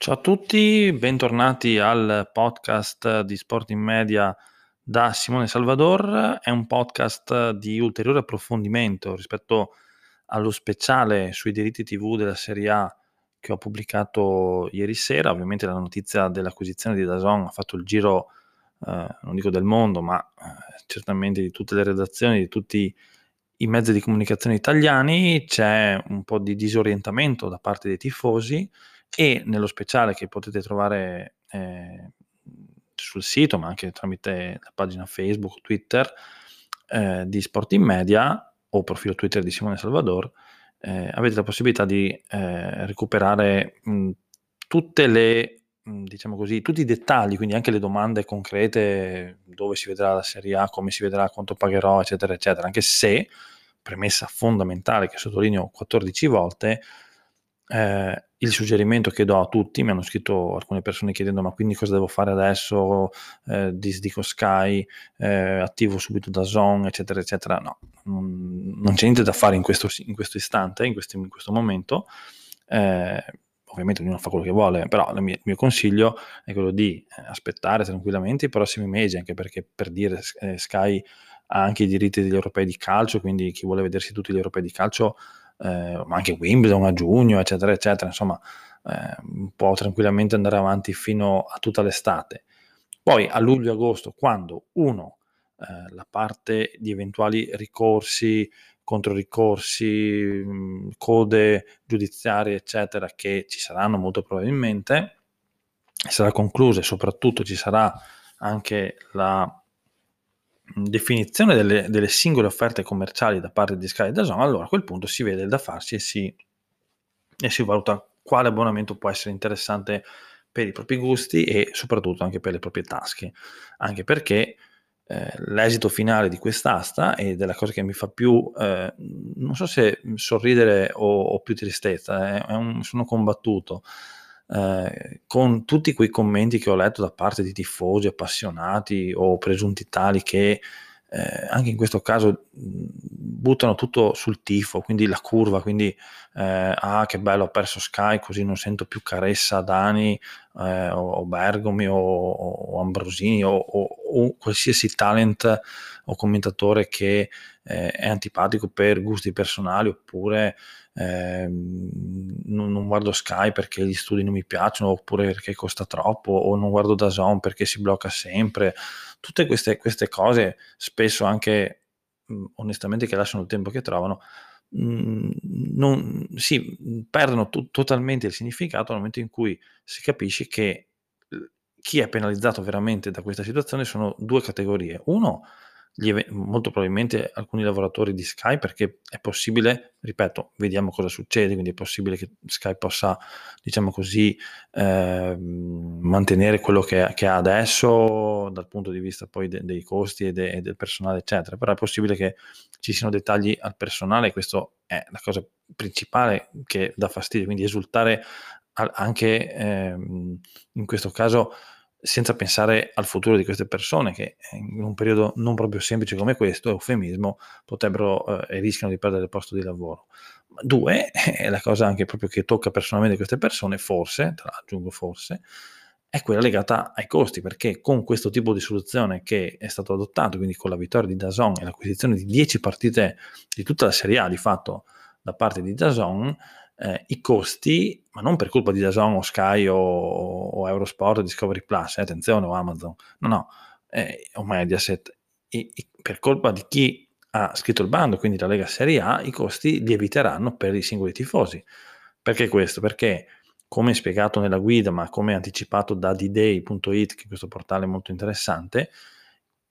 Ciao a tutti, bentornati al podcast di Sport in Media da Simone Salvador. È un podcast di ulteriore approfondimento rispetto allo speciale sui diritti TV della Serie A che ho pubblicato ieri sera. Ovviamente la notizia dell'acquisizione di Dazon ha fatto il giro, eh, non dico del mondo, ma eh, certamente di tutte le redazioni, di tutti i mezzi di comunicazione italiani. C'è un po' di disorientamento da parte dei tifosi e nello speciale che potete trovare eh, sul sito, ma anche tramite la pagina Facebook, Twitter eh, di Sport in Media o profilo Twitter di Simone Salvador, eh, avete la possibilità di eh, recuperare mh, tutte le, diciamo così, tutti i dettagli, quindi anche le domande concrete, dove si vedrà la Serie A, come si vedrà, quanto pagherò, eccetera, eccetera, anche se, premessa fondamentale che sottolineo 14 volte, eh, il suggerimento che do a tutti, mi hanno scritto alcune persone chiedendo ma quindi cosa devo fare adesso, eh, disdico Sky, eh, attivo subito da Zone, eccetera, eccetera. No, non, non c'è niente da fare in questo, in questo istante, in, questi, in, questo momento. Eh, ovviamente ognuno fa quello che vuole, però il mio, il mio consiglio è quello di eh, aspettare tranquillamente i prossimi mesi, anche perché per dire eh, Sky ha anche i diritti degli europei di calcio, quindi chi vuole vedersi tutti gli europei di calcio eh, ma anche Wimbledon a giugno, eccetera, eccetera, insomma, eh, può tranquillamente andare avanti fino a tutta l'estate. Poi a luglio-agosto, quando uno, eh, la parte di eventuali ricorsi, controricorsi, mh, code giudiziarie, eccetera, che ci saranno molto probabilmente, sarà conclusa e soprattutto ci sarà anche la definizione delle, delle, singole offerte commerciali da parte di Sky e Dazon, allora a quel punto si vede il da farsi e si, e si valuta quale abbonamento può essere interessante per i propri gusti e soprattutto anche per le proprie tasche, anche perché eh, l'esito finale di quest'asta e della cosa che mi fa più, eh, non so se sorridere o, o più tristezza, eh, un, sono combattuto, eh, con tutti quei commenti che ho letto da parte di tifosi appassionati o presunti tali che eh, anche in questo caso buttano tutto sul tifo, quindi la curva, quindi eh, ah che bello ho perso Sky così non sento più Caressa, Dani eh, o Bergomi o, o Ambrosini o, o, o, qualsiasi talent o commentatore che eh, è antipatico per gusti personali oppure eh, non, non, guardo Sky perché gli studi non mi piacciono oppure perché costa troppo o non guardo Dazon perché si blocca sempre. Tutte queste, queste cose spesso anche mh, onestamente che lasciano il tempo che trovano mh, non, sì, perdono t- totalmente il significato nel momento in cui si capisce che chi è penalizzato veramente da questa situazione sono due categorie. Uno molto probabilmente alcuni lavoratori di Sky perché è possibile, ripeto, vediamo cosa succede, quindi è possibile che Sky possa, diciamo così, eh, mantenere quello che, che, ha adesso dal punto di vista poi de, dei costi e, de, e, del personale, eccetera, però è possibile che ci siano dei tagli al personale questo è la cosa principale che dà fastidio, quindi esultare anche eh, in questo caso senza pensare al futuro di queste persone che in un periodo non proprio semplice come questo, eufemismo, potrebbero eh, e rischiano di perdere il posto di lavoro. Due, è la cosa anche proprio che tocca personalmente queste persone, forse, tra aggiungo forse, è quella legata ai costi, perché con questo tipo di soluzione che è stato adottato, quindi con la vittoria di Dazon e l'acquisizione di 10 partite di tutta la Serie A di fatto da parte di Dazon, eh, i costi, ma non per colpa di Dazon o Sky o, o Eurosport o Discovery Plus, eh, attenzione, o Amazon, no, no, eh, o Mediaset, e, e per colpa di chi ha scritto il bando, quindi la Lega Serie A, i costi lieviteranno per i singoli tifosi. Perché questo? Perché, come spiegato nella guida, ma come anticipato da dday.it, che è questo portale molto interessante,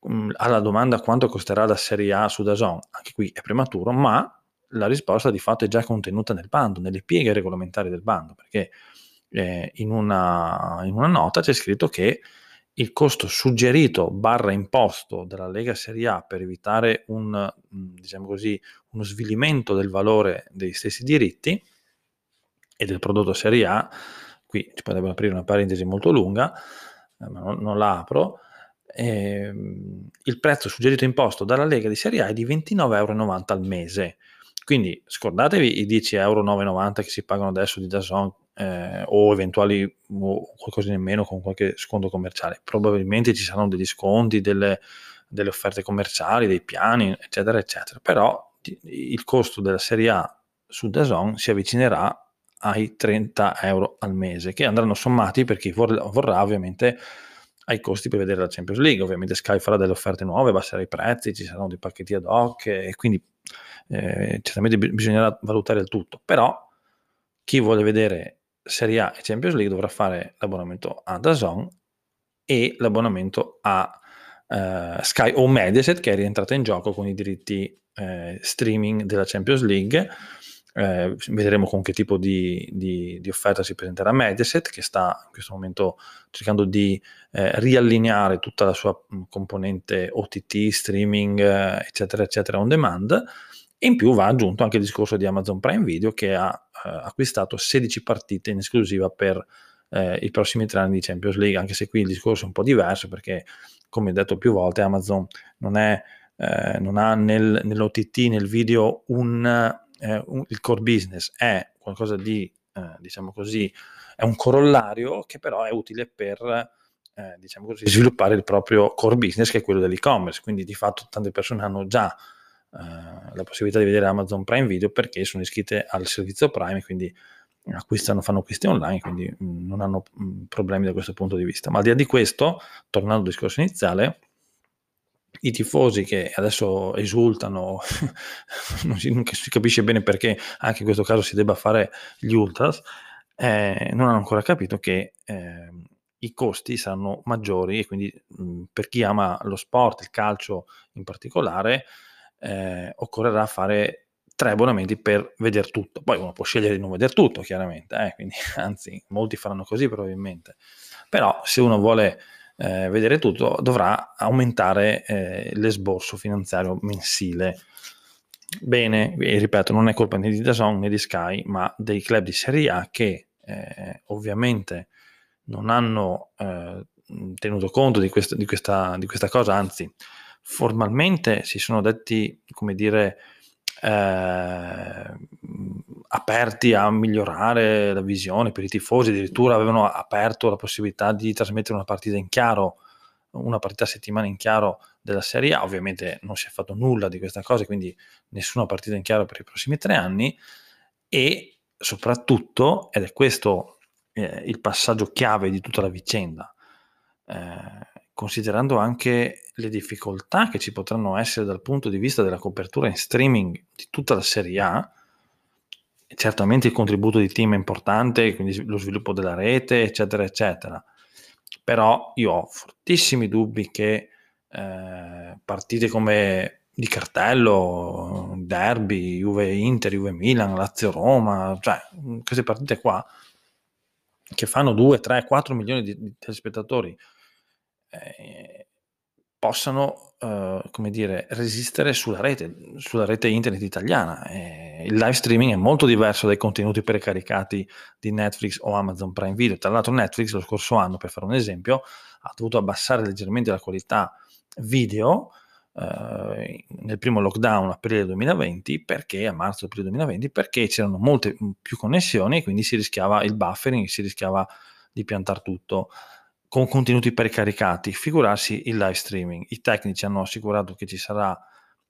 mh, alla domanda quanto costerà la Serie A su Dazon, anche qui è prematuro, ma la risposta di fatto è già contenuta nel bando, nelle pieghe regolamentari del bando, perché eh, in, una, in, una, nota c'è scritto che il costo suggerito barra imposto dalla Lega Serie A per evitare un, diciamo così, uno svilimento del valore dei stessi diritti e del prodotto Serie A, qui ci potrebbe aprire una parentesi molto lunga, eh, ma non, non la apro, eh, il prezzo suggerito imposto dalla Lega di Serie A è di 29,90 euro al mese quindi scordatevi i 10,9,90 euro che si pagano adesso di Dazon eh, o eventuali o qualcosa in meno con qualche sconto commerciale. Probabilmente ci saranno degli sconti, delle, delle offerte commerciali, dei piani, eccetera, eccetera. Però il costo della Serie A su Dazon si avvicinerà ai 30 euro al mese che andranno sommati per chi vorrà ovviamente ai costi per vedere la Champions League. Ovviamente Sky farà delle offerte nuove, abbasserà i prezzi, ci saranno dei pacchetti ad hoc e quindi eh, certamente bisognerà valutare il tutto. Però chi vuole vedere Serie A e Champions League dovrà fare l'abbonamento a Dazon e l'abbonamento a eh, Sky o Mediaset che è rientrata in gioco con i diritti eh, streaming della Champions League. Eh, vedremo con che tipo di, di, di, offerta si presenterà Mediaset, che sta in questo momento cercando di eh, riallineare tutta la sua componente OTT, streaming, eh, eccetera, eccetera, on demand. E in più va aggiunto anche il discorso di Amazon Prime Video che ha eh, acquistato 16 partite in esclusiva per eh, i prossimi tre anni di Champions League, anche se qui il discorso è un po' diverso perché, come detto più volte, Amazon non, è, non ha nel, nell'OTT, nel video, un, eh, un, il core business, è qualcosa di, eh, diciamo così, è un corollario che però è utile per eh, diciamo così, sviluppare il proprio core business che è quello dell'e-commerce. Quindi di fatto tante persone hanno già eh, la possibilità di vedere Amazon Prime Video perché sono iscritte al servizio Prime, quindi acquistano, fanno acquisti online, quindi mh, mm, non hanno mh, mm, problemi da questo punto di vista. Ma al di là di questo, tornando al discorso iniziale, i tifosi che adesso esultano, non, si, non si, capisce bene perché anche in questo caso si debba fare gli ultras, eh, non hanno ancora capito che eh, i costi saranno maggiori e quindi mh, mm, per chi ama lo sport, il calcio in particolare, eh, occorrerà fare tre abbonamenti per vedere tutto. Poi uno può scegliere di non vedere tutto, chiaramente, eh, quindi, anzi, molti faranno così probabilmente. Però se uno vuole eh, vedere tutto, dovrà aumentare eh, l'esborso finanziario mensile. Bene, e ripeto, non è colpa né di Dazon né di Sky, ma dei club di Serie A che eh, ovviamente non hanno eh, tenuto conto di questa, di, questa, di questa cosa, anzi formalmente si sono detti, come dire, eh, aperti a migliorare la visione per i tifosi, addirittura avevano aperto la possibilità di trasmettere una partita in chiaro, una partita a settimana in chiaro della Serie A, ovviamente non si è fatto nulla di questa cosa, quindi nessuna partita in chiaro per i prossimi tre anni. E soprattutto, ed è questo eh, il passaggio chiave di tutta la vicenda, eh, considerando anche le difficoltà che ci potranno essere dal punto di vista della copertura in streaming di tutta la Serie A, certamente il contributo di team è importante, quindi lo sviluppo della rete, eccetera, eccetera. Però io ho fortissimi dubbi che eh, partite come di cartello, derby, Juve Inter, Juve Milan, Lazio Roma, cioè queste partite qua che fanno 2, 3, 4 milioni di, di telespettatori eh, possano, eh, come dire, resistere sulla rete, sulla rete internet italiana. Eh, il live streaming è molto diverso dai contenuti precaricati di Netflix o Amazon Prime Video. Tra l'altro Netflix lo scorso anno, per fare un esempio, ha dovuto abbassare leggermente la qualità video eh, nel primo lockdown aprile 2020 perché a marzo aprile 2020 perché c'erano molte più connessioni e quindi si rischiava il buffering, si rischiava di piantare tutto con contenuti precaricati, figurarsi il live streaming. I tecnici hanno assicurato che ci sarà,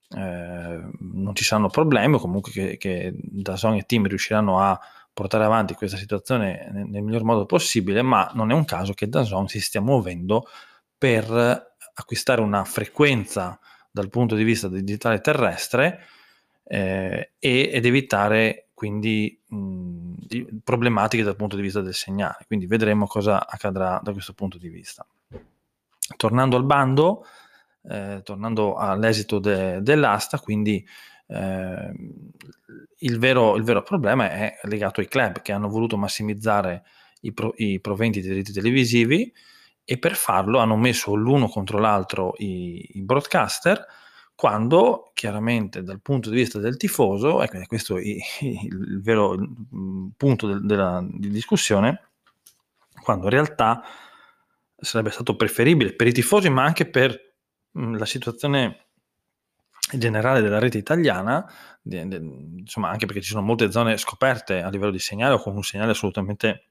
eh, non ci saranno problemi, o comunque che, che Dazon e Team riusciranno a portare avanti questa situazione nel, nel miglior modo possibile, ma non è un caso che Dazon si stia muovendo per acquistare una frequenza dal punto di vista digitale terrestre eh, ed evitare quindi problematiche dal punto di vista del segnale. Quindi vedremo cosa accadrà da questo punto di vista. Tornando al bando, eh, tornando all'esito de, dell'asta, quindi eh, il, vero, il, vero, problema è legato ai club che hanno voluto massimizzare i, pro, i proventi dei diritti televisivi e per farlo hanno messo l'uno contro l'altro i, i broadcaster quando chiaramente dal punto di vista del tifoso, ecco, questo è il, vero punto del, della di discussione, quando in realtà sarebbe stato preferibile per i tifosi, ma anche per mh, la situazione generale della rete italiana, di, di, insomma anche perché ci sono molte zone scoperte a livello di segnale o con un segnale assolutamente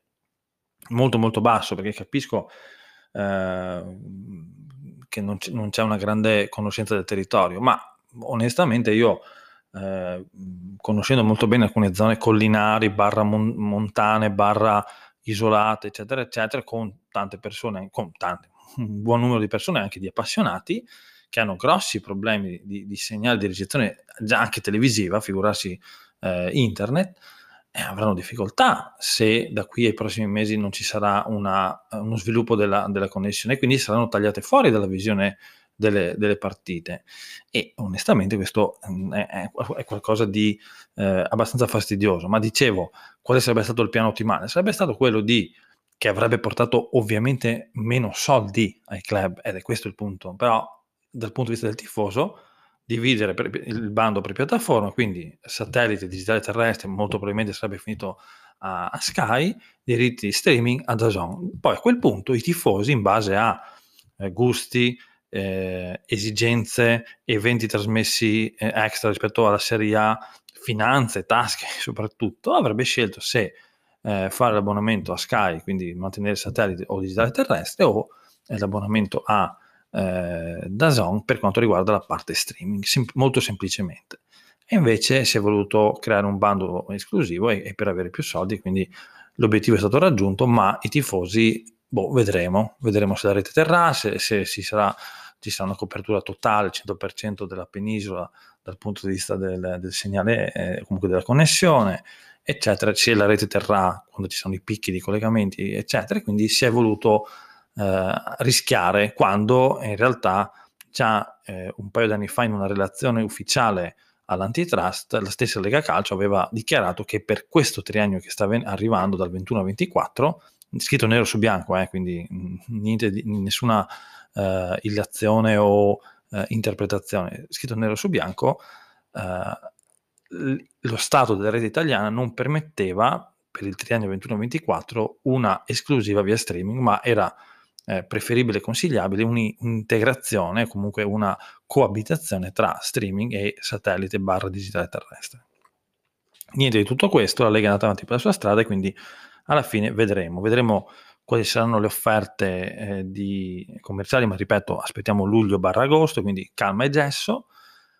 molto molto basso, perché capisco eh, che non, c- non, c'è una grande conoscenza del territorio, ma onestamente io, eh, conoscendo molto bene alcune zone collinari, barra mon- montane, barra isolate, eccetera, eccetera, con tante persone, con tante, un buon numero di persone, anche di appassionati, che hanno grossi problemi di, di segnale di ricezione, già anche televisiva, figurarsi eh, internet, eh, avranno difficoltà se da qui ai prossimi mesi non ci sarà una, uno sviluppo della, della connessione, quindi saranno tagliate fuori dalla visione delle, delle, partite. E onestamente questo mm, è, è qualcosa di eh, abbastanza fastidioso. Ma dicevo, quale sarebbe stato il piano ottimale? Sarebbe stato quello di che avrebbe portato ovviamente meno soldi ai club, ed è questo il punto, però dal punto di vista del tifoso dividere il bando per piattaforma, quindi satellite, digitale terrestre, molto probabilmente sarebbe finito a, Sky, diritti streaming a Dazon. Poi a quel punto i tifosi, in base a eh, gusti, eh, esigenze, eventi trasmessi eh, extra rispetto alla Serie A, finanze, tasche soprattutto, avrebbe scelto se eh, fare l'abbonamento a Sky, quindi mantenere satellite o digitale terrestre, o eh, l'abbonamento a eh, Dazon per quanto riguarda la parte streaming, sem- molto semplicemente. E invece si è voluto creare un bando esclusivo e, e, per avere più soldi, quindi l'obiettivo è stato raggiunto, ma i tifosi, boh, vedremo, vedremo se la rete terrà, se, se sarà, ci sarà una copertura totale, 100% della penisola dal punto di vista del, del segnale, eh, comunque della connessione, eccetera, se la rete terrà quando ci sono i picchi di collegamenti, eccetera, quindi si è voluto eh, rischiare quando in realtà già eh, un paio di anni fa in una relazione ufficiale all'antitrust la stessa Lega Calcio aveva dichiarato che per questo triennio che sta ven- arrivando dal 21 al 24 scritto nero su bianco eh, quindi di, nessuna eh, illazione o eh, interpretazione scritto nero su bianco eh, lo stato della rete italiana non permetteva per il triennio 21-24 una esclusiva via streaming ma era eh, preferibile e consigliabile un'integrazione, comunque una coabitazione tra streaming e satellite barra digitale terrestre. Niente di tutto questo, la Lega è andata avanti per la sua strada e quindi alla fine vedremo, vedremo quali saranno le offerte eh, di commerciali, ma ripeto, aspettiamo luglio barra agosto, quindi calma e gesso.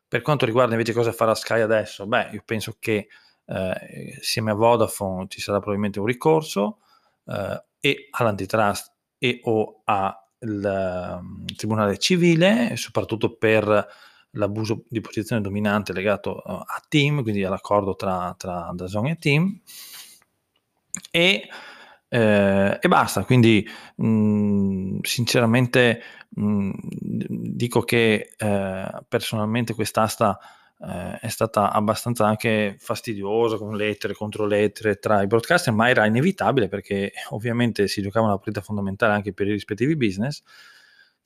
Per quanto riguarda invece cosa farà Sky adesso, beh, io penso che eh, insieme a Vodafone ci sarà probabilmente un ricorso eh, e all'antitrust e o al um, Tribunale Civile, soprattutto per l'abuso di posizione dominante legato uh, a Team, quindi all'accordo tra, tra Dazon e Team. E, eh, e basta, quindi mh, mm, sinceramente mh, mm, dico che eh, personalmente quest'asta eh, è stata abbastanza anche fastidiosa con lettere contro lettere tra i broadcaster, ma era inevitabile perché ovviamente si giocava una partita fondamentale anche per i rispettivi business.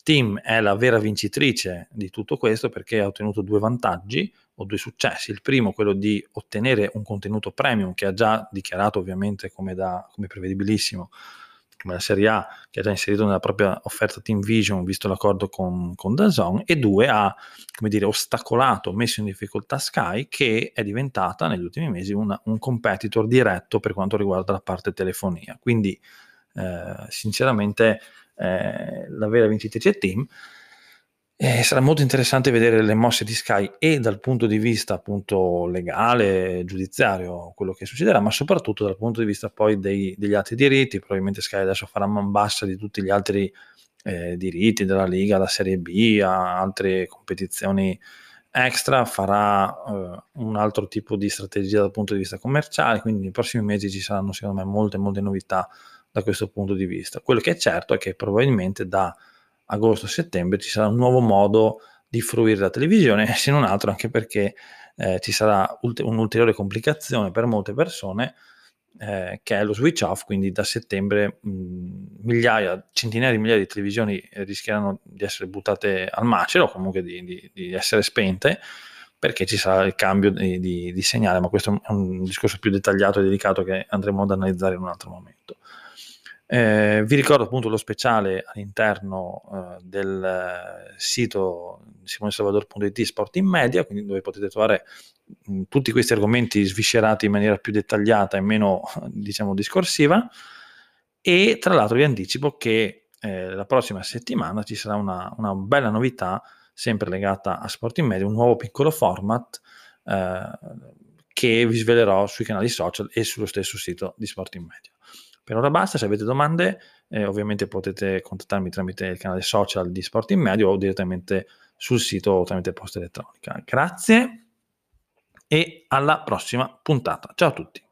Team è la vera vincitrice di tutto questo perché ha ottenuto due vantaggi o due successi. Il primo, quello di ottenere un contenuto premium che ha già dichiarato ovviamente come, da, come prevedibilissimo come la Serie A, che ha già inserito nella propria offerta Team Vision, visto l'accordo con, con Dazon, e due, ha come dire, ostacolato, messo in difficoltà Sky, che è diventata negli ultimi mesi una, un competitor diretto per quanto riguarda la parte telefonia. Quindi, eh, sinceramente, eh, la vera vincitrice è Team. Eh, sarà molto interessante vedere le mosse di Sky e dal punto di vista appunto legale, giudiziario, quello che succederà, ma soprattutto dal punto di vista poi dei, degli altri diritti. Probabilmente Sky adesso farà man bassa di tutti gli altri eh, diritti della Liga, la Serie B, a altre competizioni extra, farà eh, un altro tipo di strategia dal punto di vista commerciale, quindi nei prossimi mesi ci saranno secondo me molte, molte novità da questo punto di vista. Quello che è certo è che probabilmente da agosto-settembre ci sarà un nuovo modo di fruire la televisione, se non altro anche perché eh, ci sarà ult- un'ulteriore complicazione per molte persone eh, che è lo switch off, quindi da settembre mh, migliaia, centinaia di migliaia di televisioni rischieranno di essere buttate al macero o comunque di, di, di, essere spente perché ci sarà il cambio di, di, segnale, ma questo è un discorso più dettagliato e delicato che andremo ad analizzare in un altro momento. Eh, vi ricordo appunto lo speciale all'interno eh, del sito simonesalvador.it Sport in Media, quindi dove potete trovare mh, tutti questi argomenti sviscerati in maniera più dettagliata e meno, diciamo, discorsiva. E tra l'altro vi anticipo che eh, la prossima settimana ci sarà una, una, bella novità, sempre legata a Sport in Media, un nuovo piccolo format eh, che vi svelerò sui canali social e sullo stesso sito di Sport in Media. Per ora basta, se avete domande eh, ovviamente potete contattarmi tramite il canale social di Sport in Medio o direttamente sul sito o tramite posta elettronica. Grazie e alla prossima puntata. Ciao a tutti.